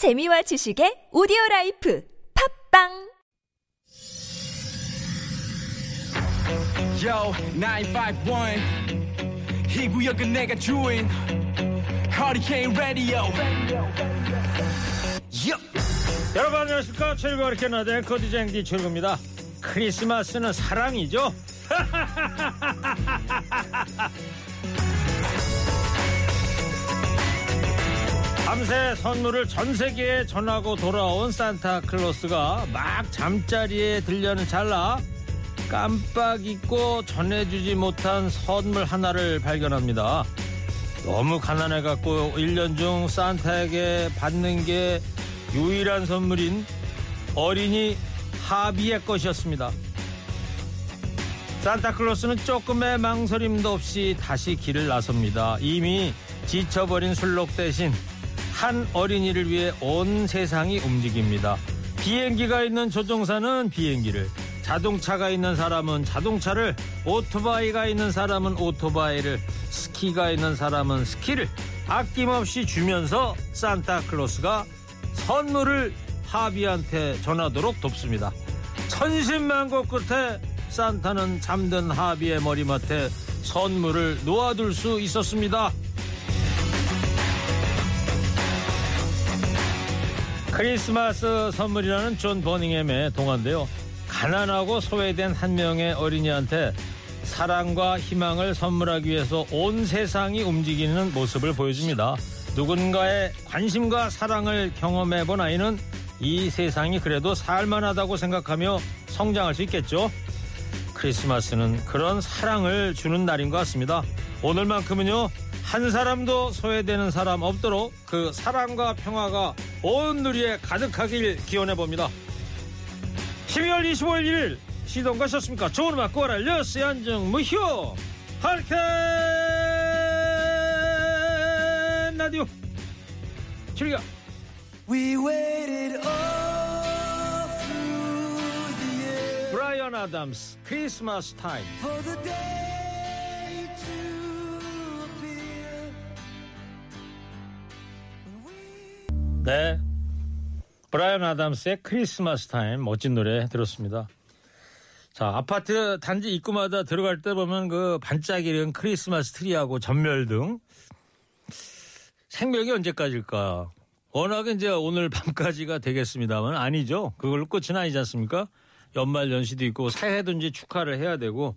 재미와 지식의 오디오 라이프 팝빵 Yo, 951. 이 구역은 내가 주인. Hurricane Radio. Yup. 여러분 안녕하십니까 최일구 이렇게 나대 앵커 디자인 디 최일구입니다 크리스마스는 사랑이죠 밤새 선물을 전 세계에 전하고 돌아온 산타클로스가 막 잠자리에 들려는 찰나 깜빡 잊고 전해주지 못한 선물 하나를 발견합니다 너무 가난해갖고 1년 중 산타에게 받는 게 유일한 선물인 어린이 하비의 것이었습니다. 산타클로스는 조금의 망설임도 없이 다시 길을 나섭니다. 이미 지쳐버린 술록 대신 한 어린이를 위해 온 세상이 움직입니다. 비행기가 있는 조종사는 비행기를, 자동차가 있는 사람은 자동차를, 오토바이가 있는 사람은 오토바이를, 스키가 있는 사람은 스키를 아낌없이 주면서 산타클로스가 선물을 하비한테 전하도록 돕습니다. 천신만고 끝에 산타는 잠든 하비의 머리맡에 선물을 놓아둘 수 있었습니다. 크리스마스 선물이라는 존 버닝햄의 동화인데요. 가난하고 소외된 한 명의 어린이한테 사랑과 희망을 선물하기 위해서 온 세상이 움직이는 모습을 보여줍니다. 누군가의 관심과 사랑을 경험해 본 아이는 이 세상이 그래도 살만하다고 생각하며 성장할 수 있겠죠. 크리스마스는 그런 사랑을 주는 날인 것 같습니다. 오늘만큼은요, 한 사람도 소외되는 사람 없도록 그 사랑과 평화가 온 누리에 가득하길 기원해 봅니다. 12월 25일 1일 시동 가셨습니까? 좋은 음악 꼬라 려스 안정 무효 할캔 라디오 즐겨 We waited all through the year 브라이언 아담스 Christmas Time for the day to 네. 브라이언 아담스의 Christmas Time 멋진 노래 들었습니다. 자 아파트 단지 입구마다 들어갈 때 보면 그 반짝이는 크리스마스 트리하고 점멸등 생명이 언제까지일까? 워낙에 이제 오늘 밤까지가 되겠습니다만 아니죠. 그걸로 끝은 아니지 않습니까? 연말 연시도 있고 새해도 이제 축하를 해야 되고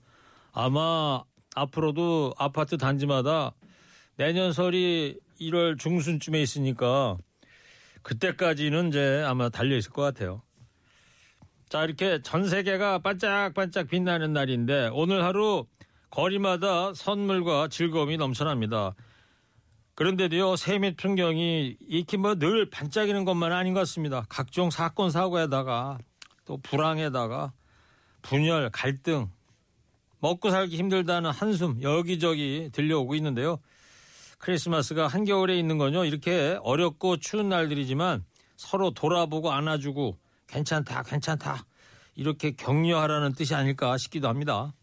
아마 앞으로도 아파트 단지마다 내년 설이 1월 중순쯤에 있으니까 그때까지는 이제 아마 달려 있을 것 같아요. 자, 이렇게 전 세계가 반짝반짝 빛나는 날인데 오늘 하루 거리마다 선물과 즐거움이 넘쳐납니다. 그런데도요, 세밀 풍경이 익히 뭐늘 반짝이는 것만 아닌 것 같습니다. 각종 사건, 사고에다가 또 불황에다가 분열, 갈등, 먹고 살기 힘들다는 한숨 여기저기 들려오고 있는데요. 크리스마스가 한겨울에 있는 건요. 이렇게 어렵고 추운 날들이지만 서로 돌아보고 안아주고 괜찮다, 괜찮다. 이렇게 격려하라는 뜻이 아닐까 싶기도 합니다.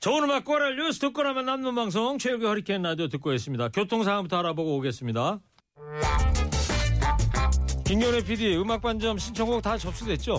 좋은 음악 꼬랄 뉴스 듣고 나면 남는 방송 최일구 허리케인 라디오 듣고 있습니다. 교통 상황부터 알아보고 오겠습니다. 김경래 PD 음악 반점 신청곡 다 접수됐죠?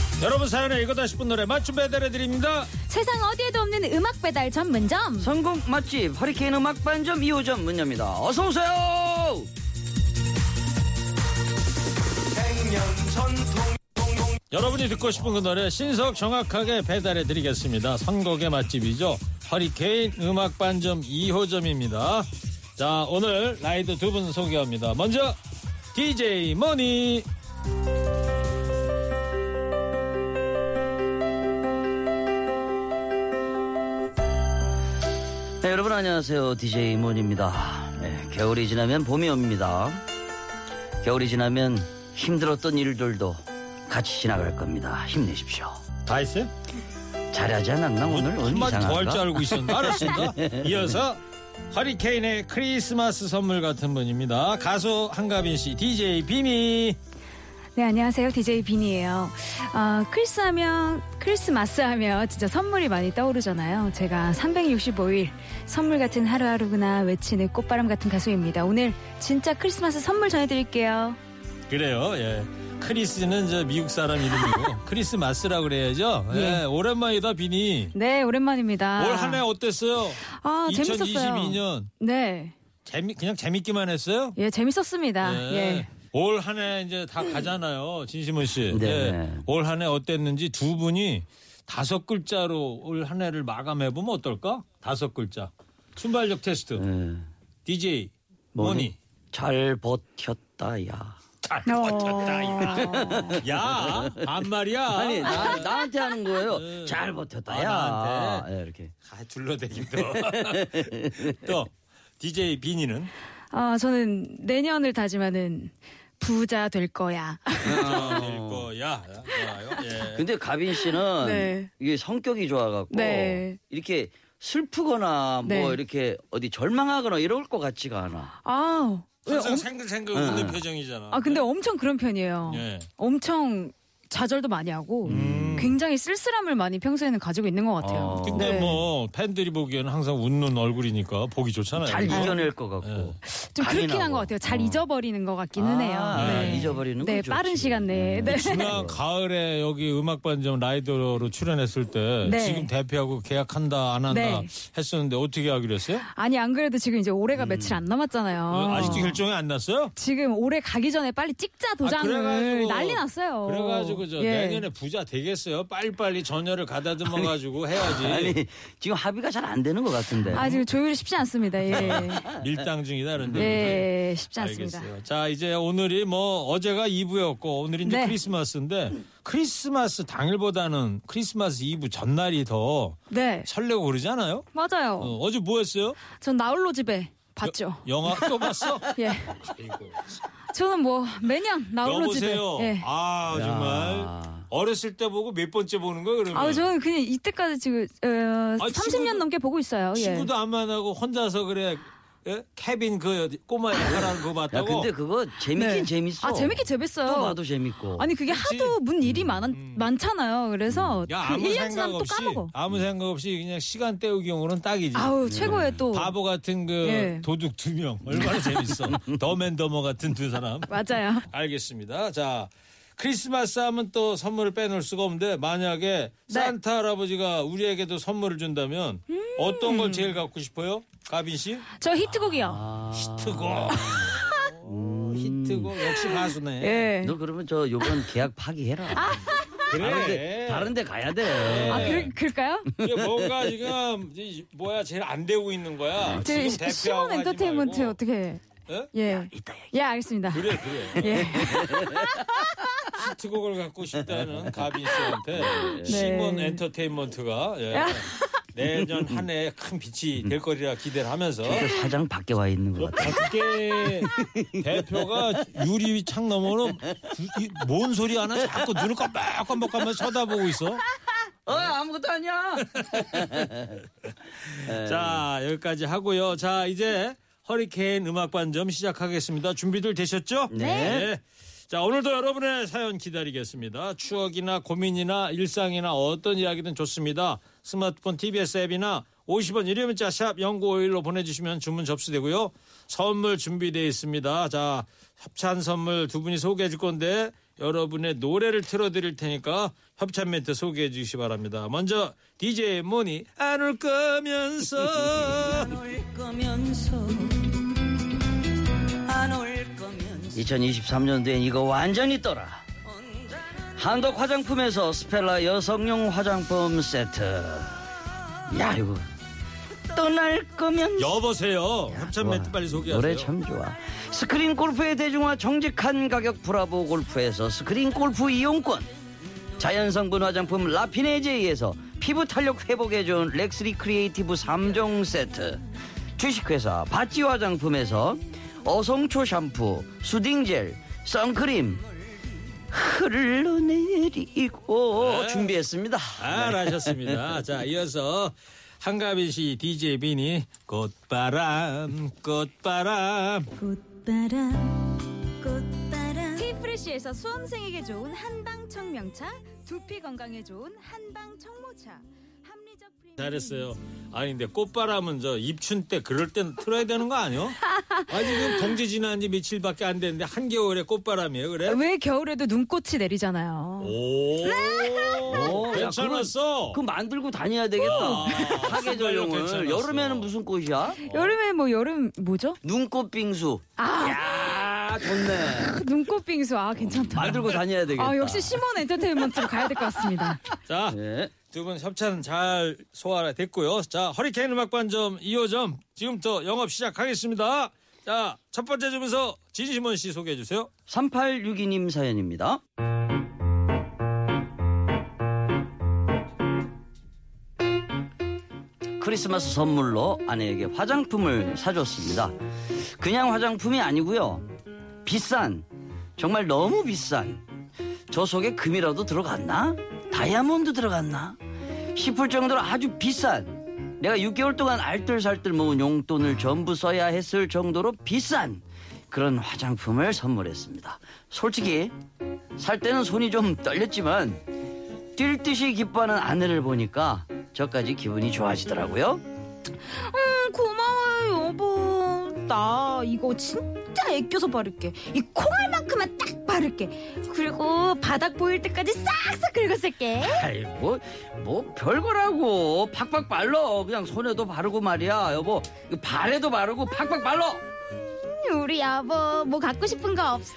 여러분 사연에 이거다 싶은 노래 맞춤 배달해 드립니다. 세상 어디에도 없는 음악 배달 전문점 성공 맛집 허리케인 음악 반점 2호점 문 엽니다. 어서 오세요. 여러분이 듣고 싶은 그 노래 신속 정확하게 배달해 드리겠습니다. 선곡의 맛집이죠. 허리케인 음악 반점 2호점입니다. 자, 오늘 라이드 두 분 소개합니다. 먼저 DJ 머니. 네, 여러분 안녕하세요. DJ 문입니다. 네, 겨울이 지나면 봄이 옵니다. 겨울이 지나면 힘들었던 일들도 같이 지나갈 겁니다. 힘내십시오. 다 했어요? 잘하지 않았나 오늘? 한마디 더 할 줄? 알고 있었는데 알았습니다. 이어서 허리케인의 크리스마스 선물 같은 분입니다. 가수 한가빈 씨, DJ 비미. 네, 안녕하세요. DJ 비니예요. 어, 크리스 하면, 크리스마스 하면 진짜 선물이 많이 떠오르잖아요. 제가 365일 선물 같은 하루하루구나 외치는 꽃바람 같은 가수입니다. 오늘 진짜 크리스마스 선물 전해드릴게요. 그래요. 예. 크리스는 저 미국 사람 이름이고 크리스마스라고 그래야죠. 예. 예. 오랜만이다 비니. 네, 오랜만입니다. 올 한 해 어땠어요? 아, 재밌었어요. 2022년 네. 재미 그냥 재밌기만 했어요? 예, 재밌었습니다. 예. 올 한 해 이제 다 가잖아요. 진심원 씨. 네. 예. 올한 해 어땠는지 두 분이 다섯 글자로 올 한 해를 마감해 보면 어떨까? 다섯 글자. 순발력 테스트. 예. DJ 뭐니? 잘 버텼다 야. 잘 어. 버텼다. 야. 야, 반말이야. 아니 나, 나한테 하는 거예요. 네. 잘 버텼다 아, 야. 나한테? 예, 이렇게. 아, 둘러대기도. 또 DJ 비니는 어, 저는 내년을 다짐하는 부자 될 거야. 될 거야. 좋아요. 예. 근데 가빈 씨는 네. 이게 성격이 좋아갖고 네. 이렇게 슬프거나 뭐 네. 이렇게 어디 절망하거나 이럴 것 같지가 않아. 아, 왜 항상 엄- 생글생글 웃는 표정이잖아. 아, 근데 엄청 그런 편이에요. 예. 엄청 좌절도 많이 하고 음. 굉장히 쓸쓸함을 많이 평소에는 가지고 있는 것 같아요. 어. 근데 네. 뭐 팬들이 보기에는 항상 웃는 얼굴이니까 보기 좋잖아요. 잘? 이겨낼 것 같고. 예. 좀 그렇긴 한. 것 같아요. 잘 어. 잊어버리는 것 같기는 해요. 아, 네. 잊어버리는 네, 건 빠른. 시간 내에. 네. 지난 가을에 여기 음악반점 라이더로 출연했을 때 네. 지금 대표하고 계약한다 안 한다 네. 했었는데 어떻게 하기로 했어요? 아니 안 그래도 지금 이제 올해가 며칠 안 남았잖아요. 어, 아직도 결정이 안 났어요? 지금 올해 가기 전에 빨리 찍자 도장을 아, 그래가지고- 난리 났어요. 그래가지고 저 예. 내년에 부자 되겠어요? 빨리빨리 전열을 가다듬어 가지고 해야지. 아니 지금 합의가 잘 안 되는 것 같은데. 아 지금 조율이 쉽지 않습니다. 예. 밀당 중이다 그런데. 예, 쉽지 않습니다. 알겠어요. 자, 이제 오늘이 뭐 어제가 2부였고 오늘이 이제 네. 크리스마스인데 크리스마스 당일보다는 크리스마스 2부 전날이 더 네, 설레고 그러잖아요. 맞아요. 어, 제뭐 했어요? 전 나홀로 집에 봤죠. 영화 또 봤어? 예. 저는 뭐 매년 나홀로 집에. 여보세요. 예. 아 야. 정말 어렸을 때 보고 몇 번째 보는 거야 그러면? 아, 저는 그냥 이때까지 지금 어, 아, 30년 친구도- 넘게 보고 있어요. 예. 친구도 안 만나고 혼자서 그래. 예? 케빈 그 꼬마 역할하는 거 야 봤다고? 근데 그거 재밌긴 네. 재밌어. 아, 재밌게 재밌어요. 또 봐도 재밌고. 아니 그게 그치? 하도 문 일이 많, 많잖아요. 그래서 야 그 아무 1년 생각 지나면 또 없이 까먹어. 아무 생각 없이 그냥 시간 때우기 용으로는 딱이지. 아우 최고의 또 바보 같은 그 예. 도둑 두 명 얼마나 재밌어. 더맨더머 같은 두 사람. 맞아요. 알겠습니다. 자 크리스마스 하면 또 선물을 빼놓을 수가 없는데 만약에 네. 산타 할아버지가 우리에게도 선물을 준다면 음. 어떤 걸 제일 갖고 싶어요? 가빈 씨? 저 히트곡이요. 아, 히트곡. 오, 히트곡 역시 가수네. 예. 너 그러면 저 요번 계약 파기해라. 다른데 다른데 가야 돼. 아 그, 그럴까요? 이게 뭔가 지금 이 뭐야 제일 안 되고 있는 거야. 제 지금 대표하고 시원 하지 엔터테인먼트 말고. 어떻게? 예? 예. 이따 얘기. 예 알겠습니다. 그래 그래. 예. 히트곡을 갖고 싶다는 가빈 씨한테 네. 시몬 엔터테인먼트가 예, 내년 한 해 큰 빛이 될 거리라 기대를 하면서 그 사장 밖에 와 있는 것 같아. 밖에 대표가 유리 창 이- 뭔 소리 하나 자꾸 눈을 깜빡깜빡하면서 쳐다보고 있어. 어 아무것도 아니야. 자 여기까지 하고요. 자 이제 허리케인 음악 반점 시작하겠습니다. 준비들 되셨죠? 네. 자 오늘도 여러분의 사연 기다리겠습니다. 추억이나 고민이나 일상이나 어떤 이야기든 좋습니다. 스마트폰 TBS 앱이나 50원 유료 문자 샵 0951로 보내주시면 주문 접수되고요. 선물 준비되어 있습니다. 자 협찬 선물 두 분이 소개해 줄 건데 여러분의 노래를 틀어드릴 테니까 협찬 멘트 소개해 주시기 바랍니다. 먼저 DJ 모니 안 올 거면서 올 거면서 안 올 거면서 2023년도엔 이거 완전히 떠라. 한독 화장품에서 스펠라 여성용 화장품 세트. 야 이거 떠날 거면 여보세요. 협찬 좋아. 멘트 빨리 소개하세요. 노래 참 좋아. 스크린 골프의 대중화 정직한 가격 브라보 골프에서 스크린 골프 이용권. 자연 성분 화장품 라피네제이에서 피부 탄력 회복에 좋은 렉스리 크리에이티브 3종 세트. 주식회사 바찌 화장품에서 어성초 샴푸, soothing 젤, 선크림. 흘러내리고 네. 준비했습니다. 잘하셨습니다. 자, 이어서 한가빈 씨 DJ 빈이 꽃바람 꽃바람 꽃바람 꽃바람 티프레쉬에서 수험생에게 좋은 한방 청명차, 두피 건강에 좋은 한방 청모차. 잘했어요. 아니 근데 꽃바람은 저 입춘 때 그럴 땐 틀어야 되는 거 아니요? 아니 지금 동지 지난 지 며칠밖에 안 됐는데 한겨울에 꽃바람이에요 그래? 왜 겨울에도 눈꽃이 내리잖아요. 오, 오, 야, 괜찮았어. 그거 만들고 다녀야 되겠다. 아, 사계절용을. 괜찮았어. 여름에는 무슨 꽃이야? 여름에 뭐 여름 뭐죠? 눈꽃 빙수. 아, 야, 좋네. 눈꽃 빙수. 아, 괜찮다. 만들고 다녀야 되겠다. 아, 역시 시몬 엔터테인먼트로 가야 될 것 같습니다. 자, 예. 두 분 협찬 잘 소화됐고요. 자, 허리케인 음악반점 2호점 지금부터 영업 시작하겠습니다. 자, 첫 번째 점에서 진심원 씨 소개해 주세요. 3862님 사연입니다. 크리스마스 선물로 아내에게 화장품을 사줬습니다. 그냥 화장품이 아니고요. 비싼, 정말 너무 비싼. 저 속에 금이라도 들어갔나? 다이아몬드 들어갔나? 싶을 정도로 아주 비싼. 내가 6개월 동안 알뜰살뜰 모은 용돈을 전부 써야 했을 정도로 비싼 그런 화장품을 선물했습니다. 솔직히 살 때는 손이 좀 떨렸지만 뛸 듯이 기뻐하는 아내를 보니까 저까지 기분이 좋아지더라고요. 음, 고마워요, 여보. 나 이거 진 짜 애껴서 바를게. 이 콩알만큼만 딱 바를게. 그리고 바닥 보일 때까지 싹싹 긁어쓸게. 아이 뭐, 뭐 별거라고 팍팍 발러 그냥 손에도 바르고 말이야 여보 발에도 바르고 팍팍 발러 우리 여보, 뭐 갖고 싶은 거 없어?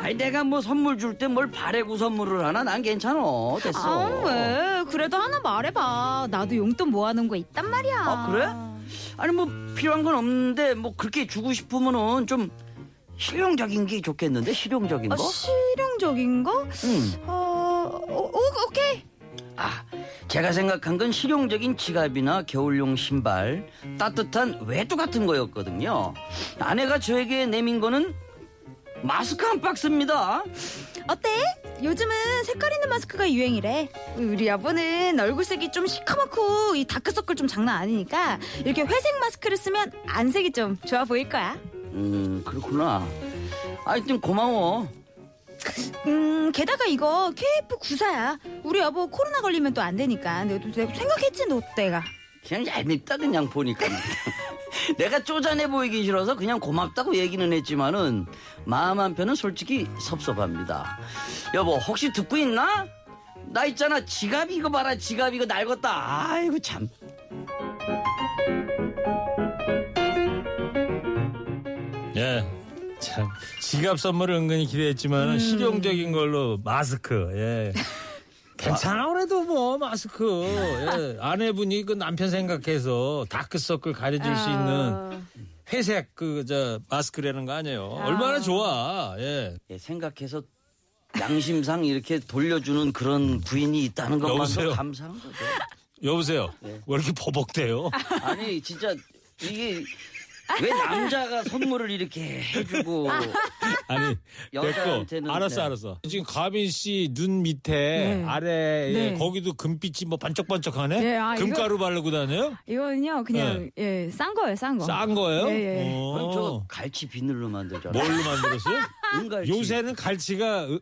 아이 내가 뭐 선물 줄 때 뭘 바래고 선물을 하나 난 괜찮아 됐어 아, 왜? 그래도 하나 말해봐. 나도 용돈 모아놓은 거 있단 말이야. 아, 그래? 아니 뭐 필요한 건 없는데 뭐 그렇게 주고 싶으면은 좀 실용적인 게 좋겠는데 실용적인 아, 거? 실용적인 거? 응. 어, 오, 오, 오케이. 아, 제가 생각한 건 실용적인 지갑이나 겨울용 신발, 따뜻한 외투 같은 거였거든요. 아내가 저에게 내민 거는 마스크 한 박스입니다. 어때? 요즘은 색깔 있는 마스크가 유행이래. 우리 여보는 얼굴색이 좀 시커멓고 이 다크서클 좀 장난 아니니까 이렇게 회색 마스크를 쓰면 안색이 좀 좋아 보일 거야. 음, 그렇구나. 하여튼 고마워. 음, 게다가 이거 KF94야. 우리 여보 코로나 걸리면 또 안 되니까. 내가, 내가 생각했지, 너 때가. 그냥 얄밉다 그냥 보니까. 내가 쪼잔해 보이기 싫어서 그냥 고맙다고 얘기는 했지만은 마음 한편은 솔직히 섭섭합니다. 여보 혹시 듣고 있나? 나 있잖아 지갑 이거 봐라 지갑 이거 낡았다. 아이고 참. 예. 참 지갑 선물을 은근히 기대했지만 은 실용적인 걸로 마스크. 예. 괜찮아 그래도 뭐 마스크. 예. 아내분이 그 남편 생각해서 다크서클 가려줄 수 있는 회색 그 저 마스크라는 거 아니에요. 얼마나 좋아. 예. 예, 생각해서 양심상 이렇게 돌려주는 그런 부인이 있다는 것만도 여보세요? 감사한 거죠. 여보세요. 네. 왜 이렇게 버벅대요? 아니 진짜 이게 왜 남자가 선물을 이렇게 해주고 아니 됐고 여자한테는 알았어 네. 알았어 지금 가빈 씨 눈 밑에 네. 아래에 네. 거기도 금빛이 뭐 반짝반짝하네 네, 아, 금가루 바르고 다녀요 이거는요, 그냥, 예, 싼 거예요, 싼 거. 싼 거예요 예, 예. 어. 그럼 저 갈치 비늘로 만들잖아. 뭘로 만들었어요 은갈치. 요새는 갈치가 으-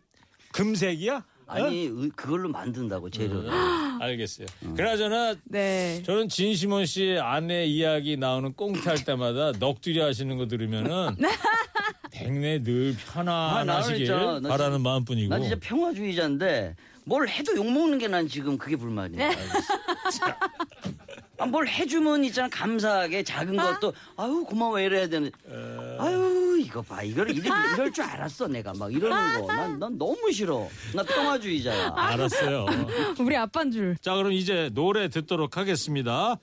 금색이야 아니 의- 그걸로 만든다고 재료를. 알겠어요. 그나저나 네. 저는 진시몬 씨 아내 이야기 나오는 꽁트 할 때마다 넋두리 하시는 거 들으면은 백내 늘 아, 나는 편안하시길 진짜- 나 바라는 진짜- 마음뿐이고. 난 진짜 평화주의자인데 뭘 해도 욕 먹는 게 난 지금 그게 불만이야. 아, 뭘 해주면 있잖아 감사하게. 작은 것도. 아유 고마워 이래야 되는. 아유 이거 봐 이걸 이럴, 이럴 줄 알았어 내가 막 이러는 거. 난, 난 너무 싫어. 나 평화주의자야. 알았어요 우리 아빠인 줄. 자, 그럼 이제 노래 듣도록 하겠습니다.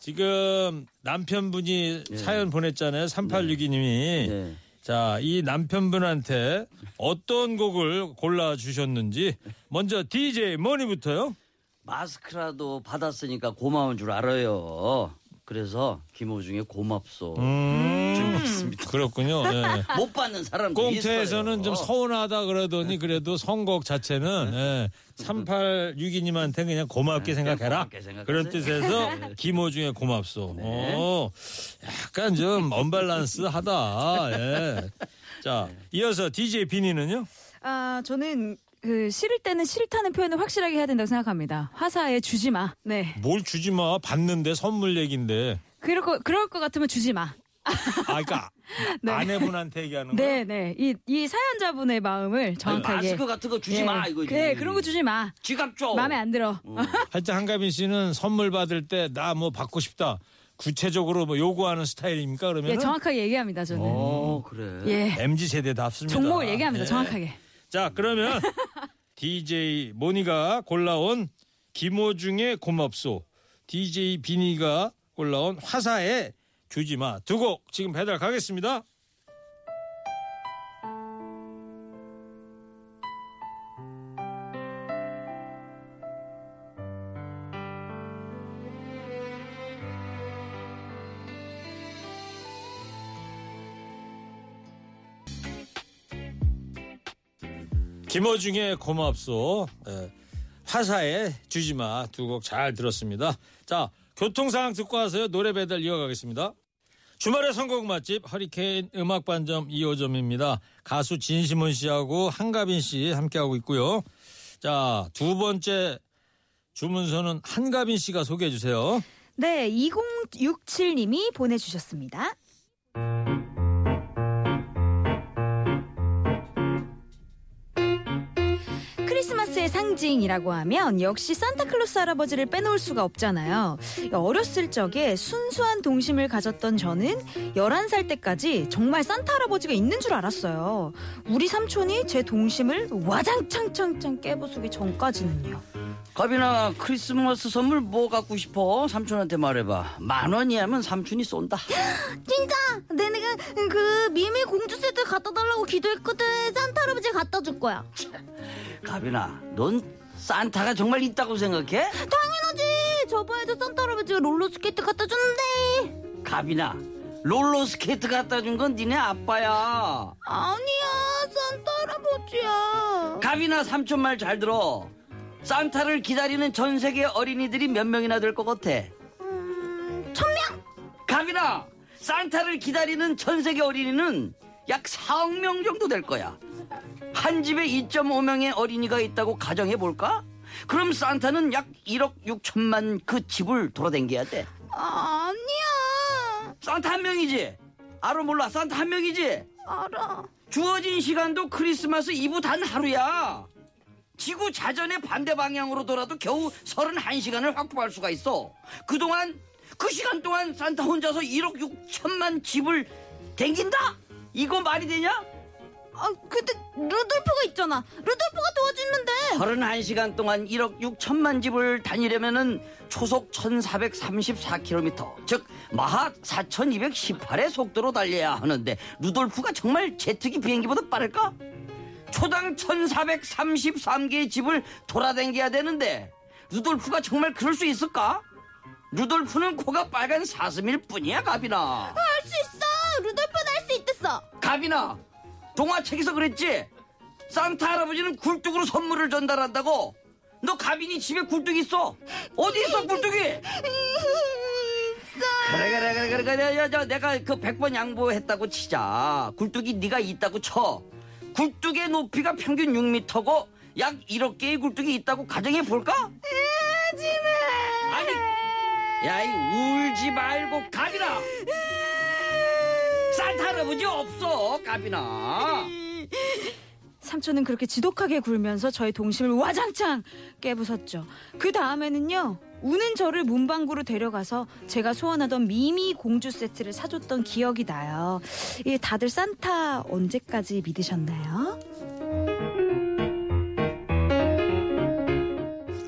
지금 남편분이 사연 보냈잖아요. 3862님이. 네. 자, 이 남편분한테 어떤 곡을 골라주셨는지 먼저 DJ 머니부터요. 마스크라도 받았으니까 고마운 줄 알아요. 그래서 김호중의 고맙소 음, 준비했습니다. 그렇군요. 예. 못 받는 사람도 꽁트에서는 좀 서운하다 그러더니 그래도 선곡 자체는 예, 3862님한테 그냥 고맙게 생각해라. 고맙게. 그런 뜻에서 김호중의 고맙소. 어, 약간 좀 언밸런스 하다. 예. 자, 이어서 DJ 비니는요? 아, 저는 그 싫을 때는 싫다는 표현을 확실하게 해야 된다고 생각합니다. 화사에 주지 마. 네. 뭘 주지 마. 받는데 선물 얘긴데. 그럴 거 그럴 것 같으면 주지 마. 아, 그러니까 네. 아내분한테 얘기하는 거. 네, 네. 이, 이 사연자분의 마음을 정확하게. 마스크 같은 거 주지 예. 마 이거 네, 그런 거 주지 마. 지갑 줘 마음에 안 들어. 하여튼 한가빈 씨는 선물 받을 때 나 뭐 받고 싶다. 구체적으로 뭐 요구하는 스타일입니까? 그러면 예, 정확하게 얘기합니다, 저는. 어 그래 예. MZ 세대답습니다. 종목을 얘기합니다, 예. 정확하게. 자, 그러면 DJ 모니가 골라온 김호중의 고맙소, DJ 비니가 골라온 화사의 주지마 두 곡 지금 배달 가겠습니다. 김호중의 고맙소, 예, 화사의 주지마 두 곡 잘 들었습니다. 자, 교통 상황 듣고 와서요 노래 배달 이어가겠습니다. 주말의 선곡 맛집 허리케인 음악 반점 2호점입니다. 가수 진시몬 씨하고 한가빈 씨 함께하고 있고요. 자, 두 번째 주문서는 한가빈 씨가 소개해 주세요. 네, 2067님이 보내주셨습니다. 상징이라고 하면 역시 산타클로스 할아버지를 빼놓을 수가 없잖아요. 어렸을 적에 순수한 동심을 가졌던 저는 11살 때까지 정말 산타 할아버지가 있는 줄 알았어요. 우리 삼촌이 제 동심을 와장창창창 깨부수기 전까지는요. 가빈아 크리스마스 선물 뭐 갖고 싶어? 삼촌한테 말해봐. 만 원이 하면 삼촌이 쏜다. 진짜? 내 내가 그 미미 공주 세트 갖다 달라고 기도했거든 산타 할아버지 갖다 줄 거야. 가빈아 넌 산타가 정말 있다고 생각해? 당연하지. 저번에도 산타 할아버지가 롤러스케이트 갖다 줬는데. 가빈아 롤러스케이트 갖다 준 건 니네 아빠야. 아니야 산타 할아버지야. 가빈아 삼촌 말 잘 들어 산타를 기다리는 전 세계 어린이들이 몇 명이나 될 것 같아? 음, 천 명? 가빈아 산타를 기다리는 전 세계 어린이는 약 4억 명 정도 될 거야. 한 집에 2.5명의 어린이가 있다고 가정해 볼까? 그럼 산타는 약 1억 6천만 그 집을 돌아댕겨야 돼. 아니야. 산타 한 명이지? 알아 몰라. 산타 한 명이지? 알아. 주어진 시간도 크리스마스 이브 단 하루야. 지구 자전의 반대 방향으로 돌아도 겨우 31시간을 확보할 수가 있어. 그동안 그 시간 동안 산타 혼자서 1억 6천만 집을 댕긴다? 이거 말이 되냐? 아 근데 루돌프가 있잖아 루돌프가 도와주는데 31시간 동안 1억 6천만 집을 다니려면은 초속 1434km, 즉 마하 4218의 속도로 달려야 하는데 루돌프가 정말 제트기 비행기보다 빠를까? 초당 1433개의 집을 돌아다녀야 되는데 루돌프가 정말 그럴 수 있을까? 루돌프는 코가 빨간 사슴일 뿐이야, 가비나. 할 수 있어 루돌프는 할 수 있댔어 가비나, 동화책에서 그랬지? 산타 할아버지는 굴뚝으로 선물을 전달한다고? 너 가빈이 집에 굴뚝 있어? 어디 있어, 굴뚝이? 그래, 그래, 그래, 그래, 그래. 내가 그 100번 양보했다고 치자. 굴뚝이 네가 있다고 쳐. 굴뚝의 높이가 평균 6m고 약 1억 개의 굴뚝이 있다고 가정해 볼까? 아니, 야, 이 울지 말고 가비나. 산타 할아버지 없어, 가비나. 삼촌은 그렇게 지독하게 굴면서 저의 동심을 와장창 깨부쉈죠. 그 다음에는요. 우는 저를 문방구로 데려가서 제가 소원하던 미미 공주 세트를 사줬던 기억이 나요. 이 다들 산타 언제까지 믿으셨나요?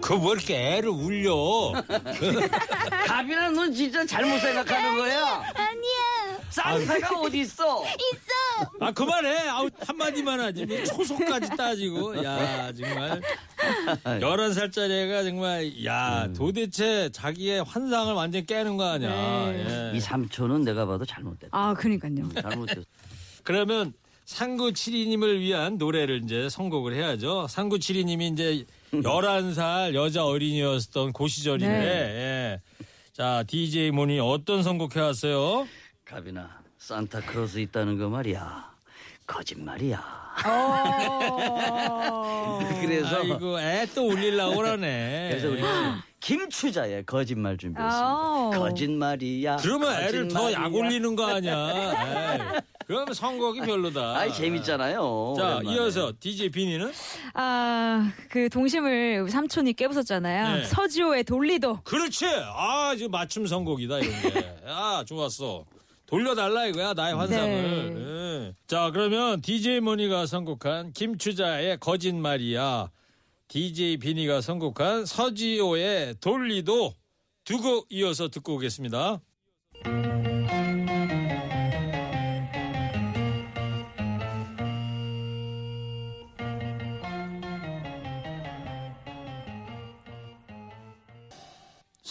그왜 이렇게 애를 울려? 가비나 넌 진짜 잘못 생각하는 거야. 아니야 산타가 어디 있어? 있어 아 그만해. 아우 한마디만 하지. 뭐 초속까지 따지고. 야 정말 11살짜리 애가 정말 야 음. 도대체 자기의 환상을 완전 깨는 거 아니야. 예. 이 삼촌은 내가 봐도 잘못됐다. 아, 그러니까요. 잘못됐어. 그러면 상구칠이님을 위한 노래를 이제 선곡을 해야죠. 상구칠이님이 이제 11살 여자 어린이였던 그 시절인데, 예. 자, DJ 모니 어떤 선곡해 왔어요? 가빈아, 산타크로스 있다는 거 말이야. 거짓말이야. 그래서 아이고, 애또 울리려고 그러네. 그래서 우리 김추자의 거짓말 준비했습니다. 아우. 거짓말이야. 그러면 애를 더약 거짓말이야. 올리는 거 아니야. 에이, 그러면 선곡이 별로다. 아이 재밌잖아요. 자, 오랜만에. 이어서 DJ 비니는? 아, 그 동심을 삼촌이 깨부쉰잖아요. 네. 서지호의 돌리도. 그렇지. 아, 이제 맞춤 선곡이다, 이런 게. 아, 좋았어. 돌려달라 이거야, 나의 환상을. 네. 예. 자, 그러면 DJ 모니가 선곡한 김추자의 거짓말이야. DJ 비니가 선곡한 서지호의 돌리도 두 곡 이어서 듣고 오겠습니다.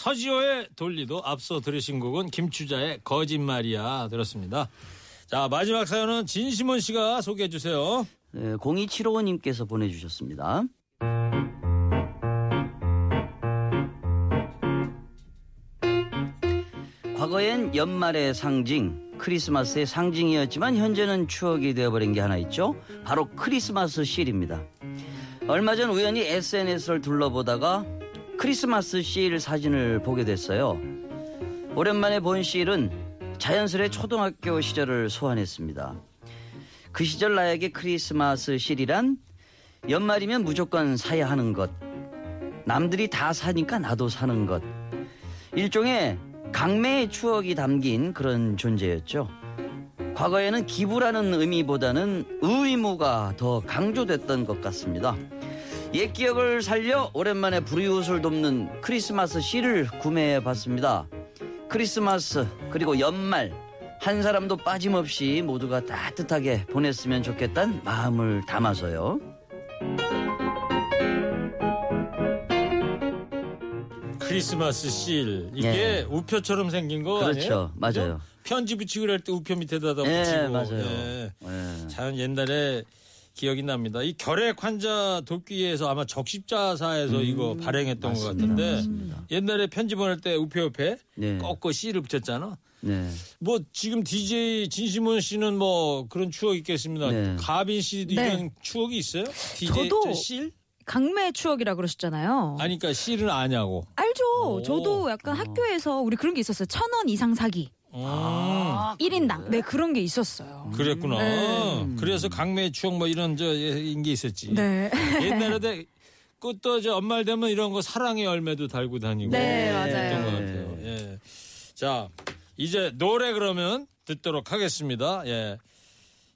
서지호의 돌리도 앞서 들으신 곡은 김추자의 거짓말이야 들었습니다. 자 마지막 사연은 진심원 씨가 소개해 주세요. 네, 0275님께서 보내주셨습니다. 과거엔 연말의 상징, 크리스마스의 상징이었지만 현재는 추억이 되어버린 게 하나 있죠. 바로 크리스마스 실입니다. 얼마 전 우연히 SNS를 둘러보다가 크리스마스 실 사진을 보게 됐어요. 오랜만에 본 실은 자연스레 초등학교 시절을 소환했습니다. 그 시절 나에게 크리스마스 실이란 연말이면 무조건 사야 하는 것. 남들이 다 사니까 나도 사는 것. 일종의 강매의 추억이 담긴 그런 존재였죠. 과거에는 기부라는 의미보다는 의무가 더 강조됐던 것 같습니다. 옛 기억을 살려 오랜만에 불이웃을 돕는 크리스마스 시를 구매해 봤습니다. 크리스마스 그리고 연말 한 사람도 빠짐없이 모두가 따뜻하게 보냈으면 좋겠다는 마음을 담아서요. 크리스마스 실 이게 예. 우표처럼 생긴 거 그렇죠. 아니에요? 맞아요. 편지 붙이고 그럴 때 우표 밑에다 다 예, 붙이고 맞아요. 예. 예. 참 옛날에 기억이 납니다. 이 결핵 환자 돕기 위해서 아마 적십자사에서 이거 발행했던 것 음, 맞습니다. 같은데 맞습니다. 옛날에 편지 보낼 때 우표 옆에 네. 꺾고 씨를 붙였잖아. 네. 뭐 지금 DJ 진심원 씨는 뭐 그런 추억 있겠습니다. 네. 가빈 씨도 네. 이런 추억이 있어요? DJ 저도- 저 실? 강매의 추억이라 그러셨잖아요. 아니 그러니까 실은 아냐고. 알죠. 오. 저도 약간 학교에서 우리 그런 게 있었어요. 천 원 이상 사기. 음, 일 1인당. 네, 그런 게 있었어요. 그랬구나. 네. 그래서 강매의 추억 뭐 이런 저 인게 있었지. 네. 옛날에 그또 저 연말 되면 이런 거 사랑의 열매도 달고 다니고 네, 맞아요. 했던 것 같아요. 예. 자 이제 노래 그러면 듣도록 하겠습니다. 예.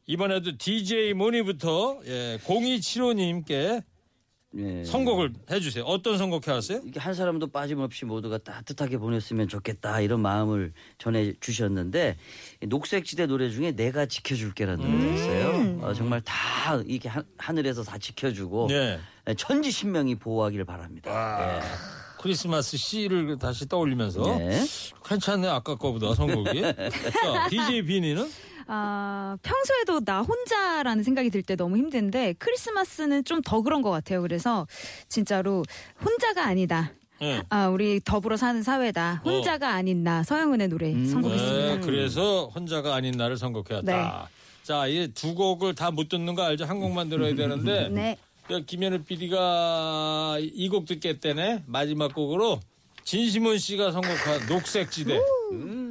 이번에도 DJ 모니부터 예, 0275님께 네. 선곡을 해주세요. 어떤 선곡 해왔어요? 이게 한 사람도 빠짐없이 모두가 따뜻하게 보냈으면 좋겠다 이런 마음을 전해 주셨는데 녹색지대 노래 중에 내가 지켜줄게라는 노래가 있어요. 어, 정말 다 이게 하, 하늘에서 다 지켜주고 네. 천지신명이 보호하길 바랍니다. 크리스마스 씨를 다시 떠올리면서 네. 네. 괜찮네 아까 거보다 선곡이. 자 DJ 비니는 아, 평소에도 나 혼자라는 생각이 들 때 너무 힘든데 크리스마스는 좀 더 그런 것 같아요. 그래서 진짜로 혼자가 아니다. 예. 아, 우리 더불어 사는 사회다. 혼자가 아닌 나 서영은의 노래 선곡했습니다. 네, 그래서 혼자가 아닌 나를 선곡해왔다. 네. 자, 이 두 곡을 다 못 듣는 거 알죠? 한 곡만 들어야 되는데. 네. 저 김현우 PD가 이 곡 듣겠다네. 마지막 곡으로 진심원 씨가 선곡한 녹색지대.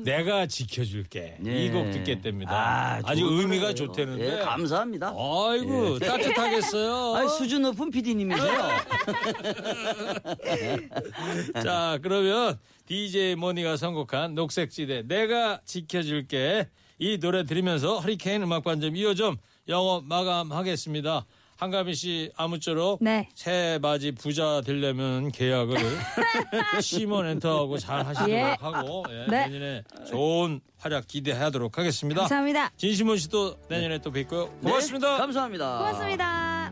내가 지켜줄게. 네. 이곡 듣겠답니다. 아, 아, 주 의미가. 좋다는데. 예, 감사합니다. 아이고, 따뜻하겠어요. 아, 수준 높은 PD님이세요. 자, 그러면 DJ 모니가 선곡한 녹색지대 내가 지켜줄게 이 노래 들으면서 허리케인 음악반점 2호점 영업 마감하겠습니다. 한가빈 씨 아무쪼록 네. 새 바지 부자 되려면 계약을 시몬 엔터하고 잘 하시도록 예. 하고 예, 네. 내년에 좋은 활약 기대하도록 하겠습니다. 감사합니다. 진심원 씨도 내년에 또 뵙고요. 고맙습니다. 네, 감사합니다. 고맙습니다.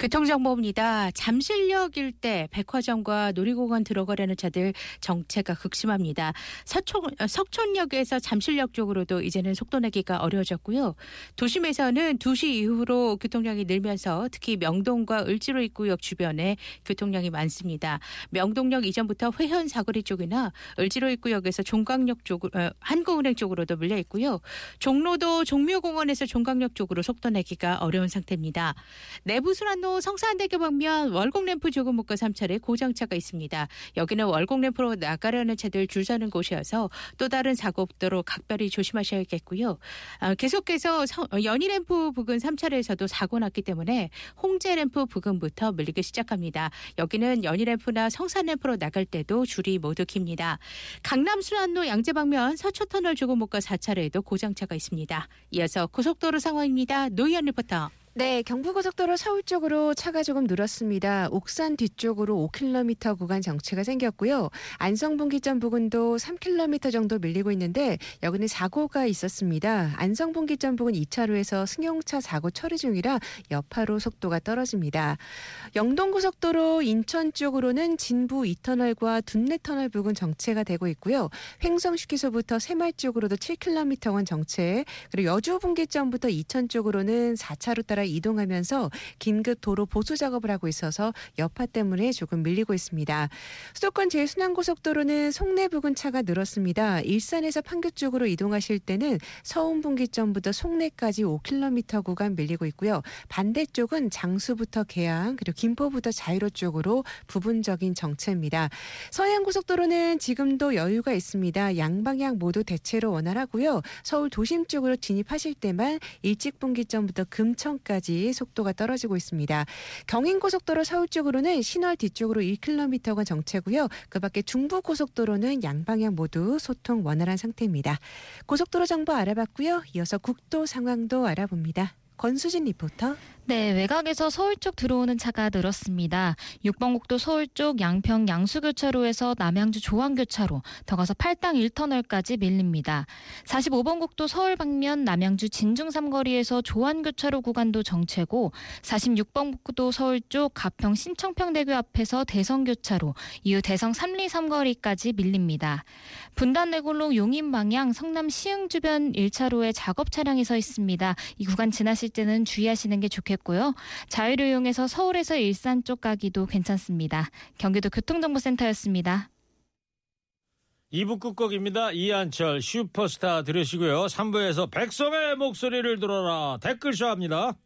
교통정보입니다. 잠실역 일대 백화점과 놀이공원 들어가려는 차들 정체가 극심합니다. 서촌, 어, 석촌역에서 잠실역 쪽으로도 이제는 속도 내기가 어려워졌고요. 도심에서는 2시 이후로 교통량이 늘면서 특히 명동과 을지로 입구역 주변에 교통량이 많습니다. 명동역 이전부터 회현 사거리 쪽이나 을지로 입구역에서 종강역 쪽으로 어, 한국은행 쪽으로도 밀려 있고요. 종로도 종묘공원에서 종강역 쪽으로 속도 내기가 어려운 상태입니다. 내부 순환 로 성산대교 방면 월곡 램프 조금 못 가 3차로 고장차가 있습니다. 여기는 월곡 램프로 나가려는 차들 줄 서는 곳이어서 또 다른 사고 없도록 각별히 조심하셔야겠고요. 아, 계속해서 성- 어, 연희 램프 부근 3차로에서도 사고 났기 때문에 홍제 램프 부근부터 밀리기 시작합니다. 여기는 연희 램프나 성산 램프로 나갈 때도 줄이 모두 깁니다. 강남 순환로 양재 방면 서초 터널 조금 못 가 4차로에도 고장차가 있습니다. 이어서 고속도로 상황입니다. 노희연 리포터. 네, 경부고속도로 서울 쪽으로 차가 조금 늘었습니다. 옥산 뒤쪽으로 5km 구간 정체가 생겼고요. 안성분기점 부근도 3km 정도 밀리고 있는데 여기는 사고가 있었습니다. 안성분기점 부근 2차로에서 승용차 사고 처리 중이라 여파로 속도가 떨어집니다. 영동고속도로 인천 쪽으로는 진부 2터널과 둔내터널 부근 정체가 되고 있고요. 횡성휴게소부터 새말 쪽으로도 7km간 정체, 그리고 여주분기점부터 이천 쪽으로는 4차로 따라 이동하면서 긴급 도로 보수 작업을 하고 있어서 여파 때문에 조금 밀리고 있습니다. 수도권 제순환고속도로는 송내 부근 차가 늘었습니다. 일산에서 판교 쪽으로 이동하실 때는 서운 분기점부터 송내까지 5km 구간 밀리고 있고요. 반대쪽은 장수부터 계양 그리고 김포부터 자유로 쪽으로 부분적인 정체입니다. 서해안 고속도로는 지금도 여유가 있습니다. 양방향 모두 대체로 원활하고요. 서울 도심 쪽으로 진입하실 때만 일직분기점부터 금천까지 속도가 떨어지고 있습니다. 경인고속도로 서울 쪽으로는 신월 뒤쪽으로 1km가 정체고요. 그 밖에 중부고속도로는 양방향 모두 소통 원활한 상태입니다. 고속도로 정보 알아봤고요. 이어서 국도 상황도 알아봅니다. 권수진 리포터. 네, 외곽에서 서울 쪽 들어오는 차가 늘었습니다. 6번 국도 서울 쪽 양평 양수교차로에서 남양주 조항교차로 더 가서 팔당 1터널까지 밀립니다. 45번 국도 서울 방면 남양주 진중 삼거리에서 조안교차로 구간도 정체고 46번 국도 서울 쪽 가평 신청평대교 앞에서 대성교차로 이후 대성 3리 삼거리까지 밀립니다. 분단내골로 용인 방향 성남 시흥 주변 1차로에 작업 차량이 서 있습니다. 이 구간 지나실 때는 주의하시는 게 좋겠 고요. 자유를 이용해서 서울에서 일산 쪽 가기도 괜찮습니다. 경기도 교통정보센터였습니다. 2부 끝곡입니다. 이한철 슈퍼스타 들으시고요. 3부에서 백성의 목소리를 들어라 댓글 쇼 합니다.